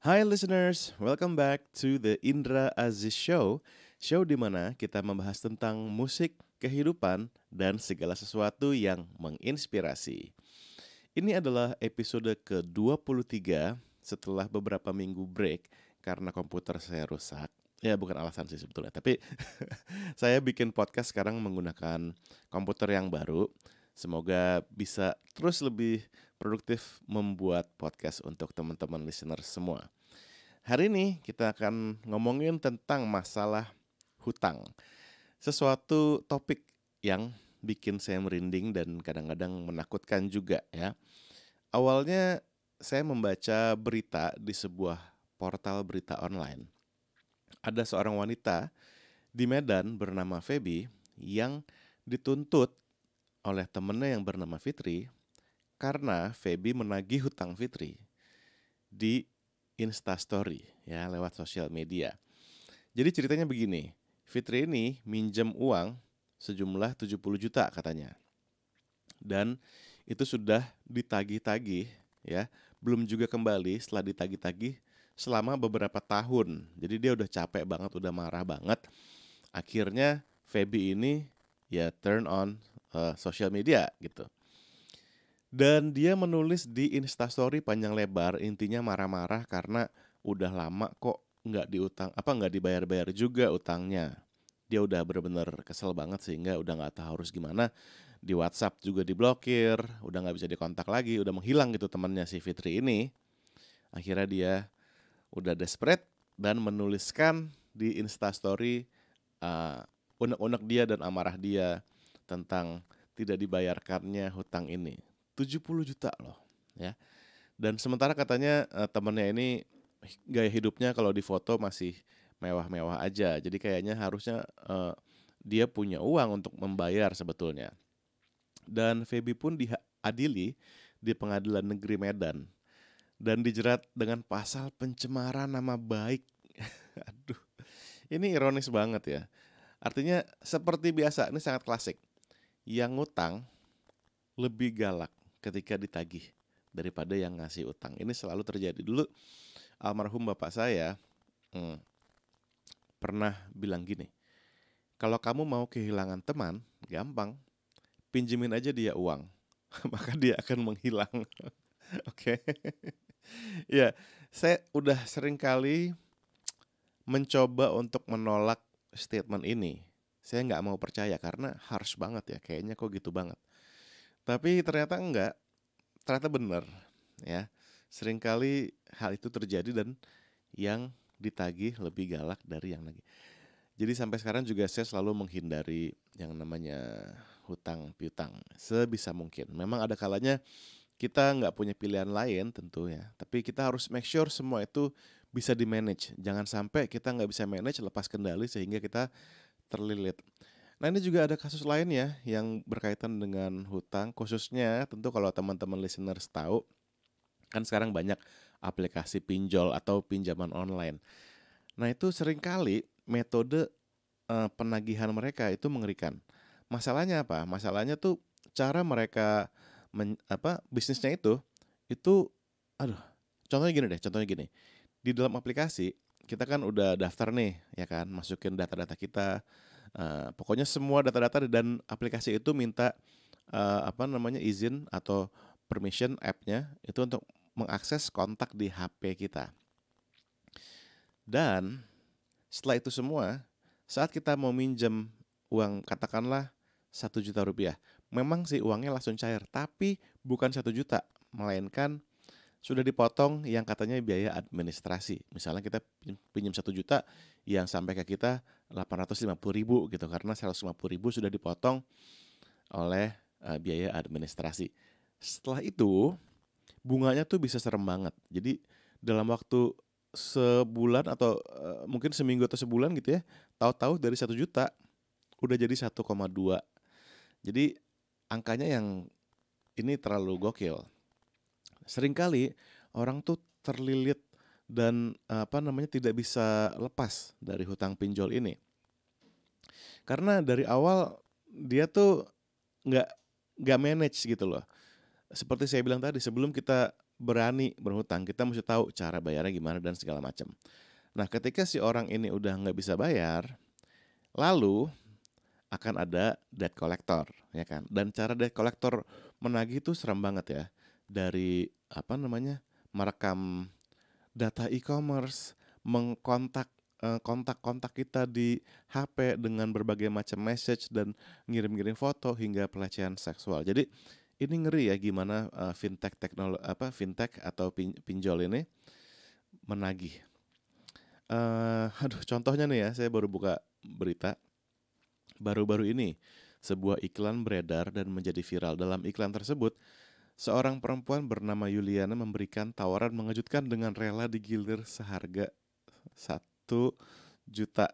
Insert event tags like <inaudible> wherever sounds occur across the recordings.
Hi listeners, welcome back to the Indra Aziz Show. Show di mana kita membahas tentang musik, kehidupan, dan segala sesuatu yang menginspirasi. Ini adalah episode ke-23 setelah beberapa minggu break karena komputer saya rusak. Ya bukan alasan sih sebetulnya Tapi <laughs> saya bikin podcast sekarang menggunakan komputer yang baru. Semoga bisa terus lebih produktif membuat podcast untuk teman-teman listener semua. Hari ini kita akan ngomongin tentang masalah hutang. Sesuatu topik yang bikin saya merinding dan kadang-kadang menakutkan juga ya. Awalnya saya membaca berita di sebuah portal berita online. Ada seorang wanita di Medan bernama Feby yang dituntut oleh temennya yang bernama Fitri karena Feby menagih hutang Fitri di Instastory ya lewat sosial media. Jadi ceritanya begini, Fitri ini minjem uang sejumlah 70 juta katanya. Dan itu sudah ditagih-tagih ya, belum juga kembali setelah ditagih-tagih selama beberapa tahun. Jadi dia udah capek banget, udah marah banget. Akhirnya Feby ini ya turn on uh, sosial media gitu. Dan dia menulis di Instastory panjang lebar intinya marah-marah karena udah lama kok nggak diutang apa nggak dibayar-bayar juga utangnya. Dia udah bener-bener kesel banget sehingga udah nggak tahu harus gimana. Di WhatsApp juga diblokir, udah nggak bisa dikontak lagi, udah menghilang gitu temannya si Fitri ini. Akhirnya dia udah desperate dan menuliskan di Instastory uh, unek-unek dia dan amarah dia tentang tidak dibayarkannya hutang ini. 70 juta loh, ya. Dan sementara katanya uh, temennya ini gaya hidupnya kalau di foto masih mewah-mewah aja. Jadi kayaknya harusnya uh, dia punya uang untuk membayar sebetulnya. Dan Feby pun diadili di Pengadilan Negeri Medan dan dijerat dengan pasal pencemaran nama baik. <laughs> Aduh. Ini ironis banget ya. Artinya seperti biasa, ini sangat klasik yang ngutang lebih galak ketika ditagih daripada yang ngasih utang. Ini selalu terjadi. Dulu almarhum bapak saya hmm, pernah bilang gini, kalau kamu mau kehilangan teman, gampang, pinjemin aja dia uang, <laughs> maka dia akan menghilang. <laughs> Oke, <laughs> ya saya udah sering kali mencoba untuk menolak statement ini saya nggak mau percaya karena harus banget ya kayaknya kok gitu banget tapi ternyata enggak. Ternyata benar ya. Seringkali hal itu terjadi dan yang ditagih lebih galak dari yang lagi jadi sampai sekarang juga saya selalu menghindari yang namanya hutang piutang sebisa mungkin. Memang ada kalanya kita nggak punya pilihan lain tentu ya. Tapi kita harus make sure semua itu bisa di manage. Jangan sampai kita nggak bisa manage lepas kendali sehingga kita terlilit. Nah ini juga ada kasus lain ya yang berkaitan dengan hutang khususnya tentu kalau teman-teman listeners tahu kan sekarang banyak aplikasi pinjol atau pinjaman online. Nah itu sering kali metode uh, penagihan mereka itu mengerikan. Masalahnya apa? Masalahnya tuh cara mereka men, apa bisnisnya itu itu aduh contohnya gini deh contohnya gini di dalam aplikasi kita kan udah daftar nih ya kan masukin data-data kita uh, pokoknya semua data-data dan aplikasi itu minta uh, apa namanya izin atau permission app-nya itu untuk mengakses kontak di HP kita. Dan setelah itu semua saat kita mau minjem uang katakanlah satu juta rupiah memang sih uangnya langsung cair tapi bukan satu juta melainkan sudah dipotong yang katanya biaya administrasi. Misalnya kita pinjam satu juta, yang sampai ke kita 850 ribu gitu karena 150 ribu sudah dipotong oleh uh, biaya administrasi. Setelah itu bunganya tuh bisa serem banget. Jadi dalam waktu sebulan atau uh, mungkin seminggu atau sebulan gitu ya, tahu-tahu dari satu juta udah jadi 1,2. Jadi angkanya yang ini terlalu gokil sering kali orang tuh terlilit dan apa namanya tidak bisa lepas dari hutang pinjol ini. Karena dari awal dia tuh nggak nggak manage gitu loh. Seperti saya bilang tadi sebelum kita berani berhutang, kita mesti tahu cara bayarnya gimana dan segala macam. Nah, ketika si orang ini udah nggak bisa bayar, lalu akan ada debt collector, ya kan? Dan cara debt collector menagih itu serem banget ya. Dari apa namanya? merekam data e-commerce, mengkontak eh, kontak-kontak kita di HP dengan berbagai macam message dan ngirim-ngirim foto hingga pelecehan seksual. Jadi ini ngeri ya gimana uh, fintech teknologi apa fintech atau pin, pinjol ini menagih. Uh, aduh contohnya nih ya, saya baru buka berita baru-baru ini sebuah iklan beredar dan menjadi viral. Dalam iklan tersebut, seorang perempuan bernama Yuliana memberikan tawaran mengejutkan dengan rela digilir seharga satu juta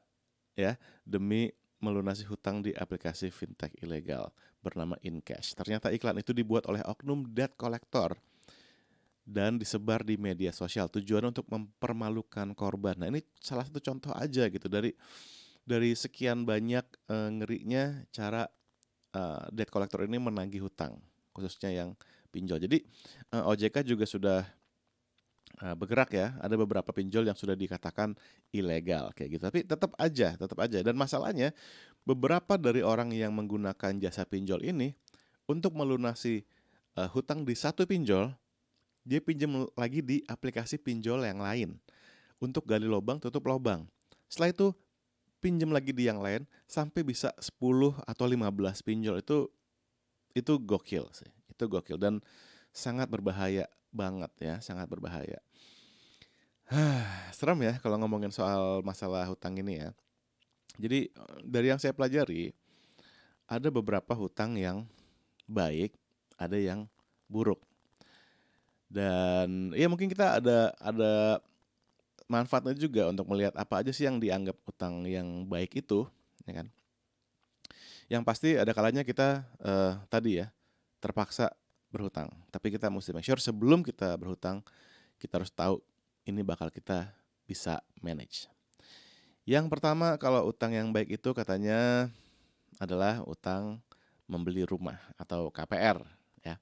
ya demi melunasi hutang di aplikasi fintech ilegal bernama InCash. Ternyata iklan itu dibuat oleh oknum debt collector dan disebar di media sosial tujuan untuk mempermalukan korban. Nah, ini salah satu contoh aja gitu dari dari sekian banyak uh, ngerinya cara uh, debt collector ini menagih hutang khususnya yang pinjol. Jadi uh, eh, OJK juga sudah uh, bergerak ya. Ada beberapa pinjol yang sudah dikatakan ilegal kayak gitu. Tapi tetap aja, tetap aja. Dan masalahnya beberapa dari orang yang menggunakan jasa pinjol ini untuk melunasi uh, hutang di satu pinjol, dia pinjam lagi di aplikasi pinjol yang lain untuk gali lubang tutup lubang. Setelah itu pinjam lagi di yang lain sampai bisa 10 atau 15 pinjol itu itu gokil sih itu gokil dan sangat berbahaya banget ya, sangat berbahaya. Serem ya kalau ngomongin soal masalah hutang ini ya. Jadi dari yang saya pelajari ada beberapa hutang yang baik, ada yang buruk. Dan ya mungkin kita ada ada manfaatnya juga untuk melihat apa aja sih yang dianggap hutang yang baik itu, ya kan? Yang pasti ada kalanya kita uh, tadi ya terpaksa berhutang. Tapi kita mesti make sure sebelum kita berhutang, kita harus tahu ini bakal kita bisa manage. Yang pertama kalau utang yang baik itu katanya adalah utang membeli rumah atau KPR ya.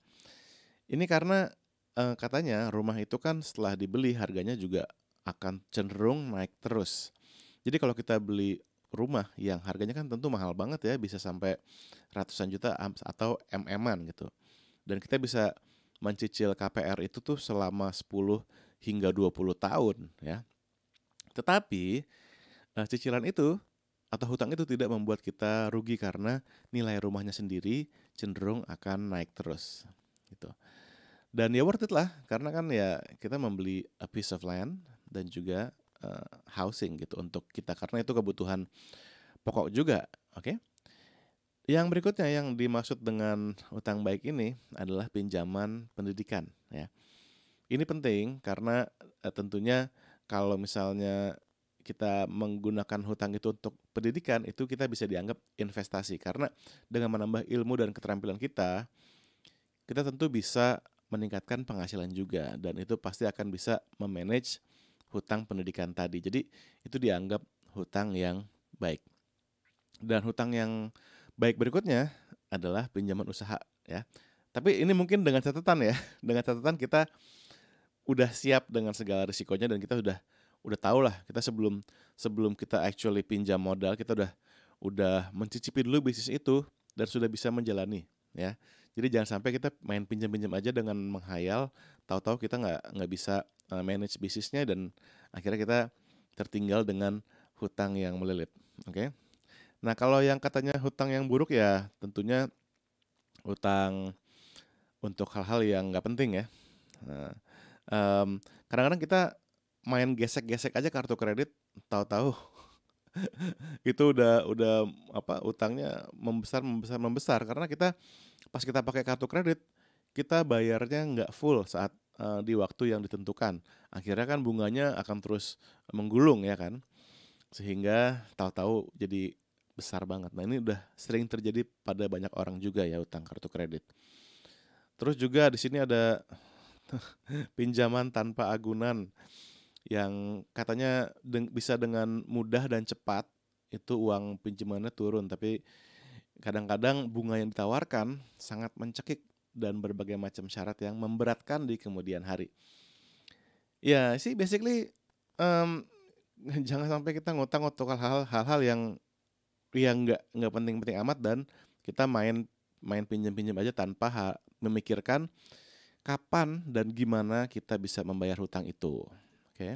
Ini karena eh, katanya rumah itu kan setelah dibeli harganya juga akan cenderung naik terus. Jadi kalau kita beli rumah yang harganya kan tentu mahal banget ya, bisa sampai ratusan juta atau mm-an gitu. Dan kita bisa mencicil KPR itu tuh selama 10 hingga 20 tahun ya. Tetapi uh, cicilan itu atau hutang itu tidak membuat kita rugi karena nilai rumahnya sendiri cenderung akan naik terus gitu. Dan ya worth it lah karena kan ya kita membeli a piece of land dan juga uh, housing gitu untuk kita karena itu kebutuhan pokok juga, oke? Okay? Yang berikutnya yang dimaksud dengan utang baik ini adalah pinjaman pendidikan ya. Ini penting karena uh, tentunya kalau misalnya kita menggunakan hutang itu untuk pendidikan itu kita bisa dianggap investasi karena dengan menambah ilmu dan keterampilan kita kita tentu bisa meningkatkan penghasilan juga dan itu pasti akan bisa memanage hutang pendidikan tadi. Jadi itu dianggap hutang yang baik. Dan hutang yang baik berikutnya adalah pinjaman usaha ya. Tapi ini mungkin dengan catatan ya, <laughs> dengan catatan kita udah siap dengan segala risikonya dan kita sudah udah tahu lah kita sebelum sebelum kita actually pinjam modal kita udah udah mencicipi dulu bisnis itu dan sudah bisa menjalani ya. Jadi jangan sampai kita main pinjam-pinjam aja dengan menghayal, tahu-tahu kita nggak nggak bisa uh, manage bisnisnya dan akhirnya kita tertinggal dengan hutang yang melilit. Oke. Okay? Nah kalau yang katanya hutang yang buruk ya tentunya hutang untuk hal-hal yang nggak penting ya. Nah, um, kadang-kadang kita main gesek-gesek aja kartu kredit, tahu-tahu <laughs> itu udah udah apa utangnya membesar membesar membesar karena kita pas kita pakai kartu kredit kita bayarnya nggak full saat uh, di waktu yang ditentukan. Akhirnya kan bunganya akan terus menggulung ya kan. Sehingga tahu-tahu jadi besar banget. Nah, ini udah sering terjadi pada banyak orang juga ya utang kartu kredit. Terus juga di sini ada <laughs> pinjaman tanpa agunan yang katanya deng bisa dengan mudah dan cepat itu uang pinjamannya turun tapi kadang-kadang bunga yang ditawarkan sangat mencekik dan berbagai macam syarat yang memberatkan di kemudian hari. Ya sih basically um, <laughs> jangan sampai kita ngutang untuk hal-hal yang yang nggak nggak penting-penting amat dan kita main main pinjam-pinjam aja tanpa memikirkan kapan dan gimana kita bisa membayar hutang itu. Oke. Okay?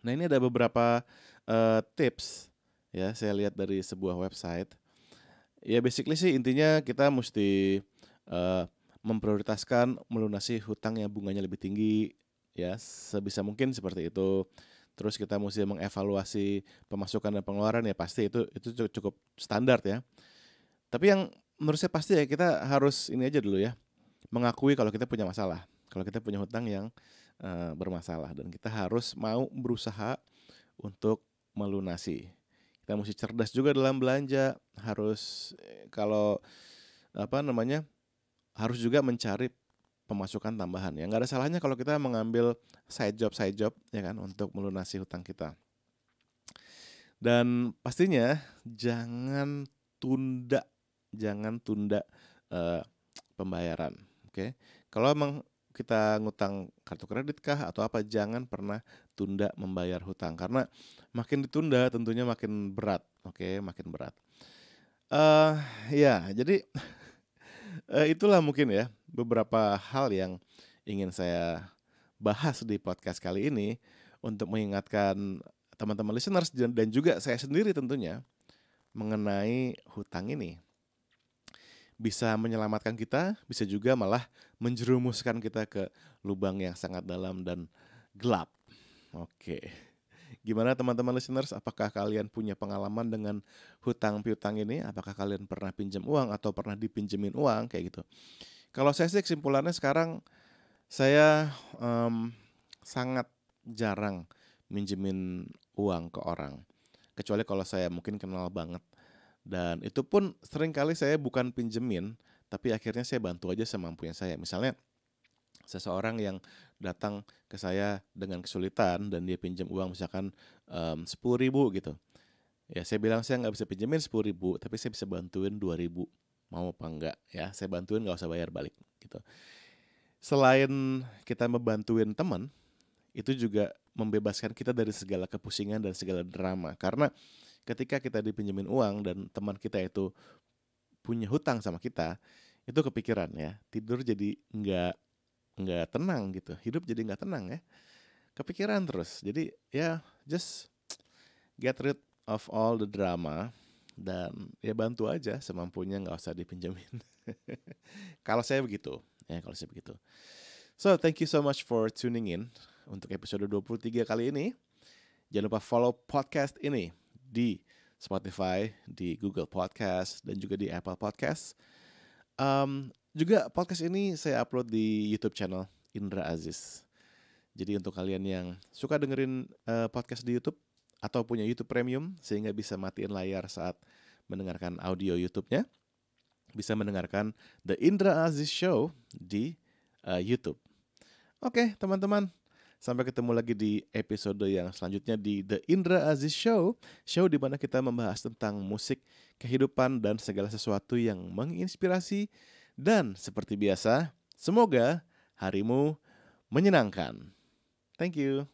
Nah ini ada beberapa uh, tips ya saya lihat dari sebuah website. Ya basically sih intinya kita mesti uh, memprioritaskan melunasi hutang yang bunganya lebih tinggi ya sebisa mungkin seperti itu. Terus kita mesti mengevaluasi pemasukan dan pengeluaran ya pasti itu itu cukup standar ya. Tapi yang menurut saya pasti ya kita harus ini aja dulu ya mengakui kalau kita punya masalah, kalau kita punya hutang yang uh, bermasalah dan kita harus mau berusaha untuk melunasi. Kita mesti cerdas juga dalam belanja, harus eh, kalau apa namanya harus juga mencari pemasukan tambahan. Ya nggak ada salahnya kalau kita mengambil side job side job ya kan untuk melunasi hutang kita. Dan pastinya jangan tunda, jangan tunda uh, pembayaran Oke. Kalau emang kita ngutang kartu kredit kah atau apa jangan pernah tunda membayar hutang karena makin ditunda tentunya makin berat. Oke, makin berat. Uh, ya, jadi uh, <laughs> itulah mungkin ya beberapa hal yang ingin saya bahas di podcast kali ini untuk mengingatkan teman-teman listeners dan juga saya sendiri tentunya mengenai hutang ini bisa menyelamatkan kita, bisa juga malah menjerumuskan kita ke lubang yang sangat dalam dan gelap. Oke. Gimana teman-teman listeners, apakah kalian punya pengalaman dengan hutang piutang ini? Apakah kalian pernah pinjam uang atau pernah dipinjemin uang kayak gitu? Kalau saya sih kesimpulannya sekarang saya um, sangat jarang minjemin uang ke orang. Kecuali kalau saya mungkin kenal banget dan itu pun sering kali saya bukan pinjemin, tapi akhirnya saya bantu aja semampunya saya. Misalnya seseorang yang datang ke saya dengan kesulitan dan dia pinjam uang misalkan sepuluh um, ribu gitu. Ya saya bilang saya nggak bisa pinjemin sepuluh ribu, tapi saya bisa bantuin dua ribu. Mau apa enggak ya? Saya bantuin nggak usah bayar balik gitu. Selain kita membantuin teman, itu juga membebaskan kita dari segala kepusingan dan segala drama. Karena ketika kita dipinjemin uang dan teman kita itu punya hutang sama kita, itu kepikiran ya, tidur jadi nggak nggak tenang gitu, hidup jadi nggak tenang ya, kepikiran terus. Jadi ya just get rid of all the drama dan ya bantu aja semampunya nggak usah dipinjemin. <laughs> kalau saya begitu, ya kalau saya begitu. So thank you so much for tuning in untuk episode 23 kali ini. Jangan lupa follow podcast ini di Spotify, di Google Podcast, dan juga di Apple Podcast. Um, juga podcast ini saya upload di YouTube channel Indra Aziz. Jadi untuk kalian yang suka dengerin uh, podcast di YouTube atau punya YouTube Premium sehingga bisa matiin layar saat mendengarkan audio YouTube-nya, bisa mendengarkan The Indra Aziz Show di uh, YouTube. Oke, teman-teman, Sampai ketemu lagi di episode yang selanjutnya di The Indra Aziz Show, show di mana kita membahas tentang musik, kehidupan dan segala sesuatu yang menginspirasi dan seperti biasa, semoga harimu menyenangkan. Thank you.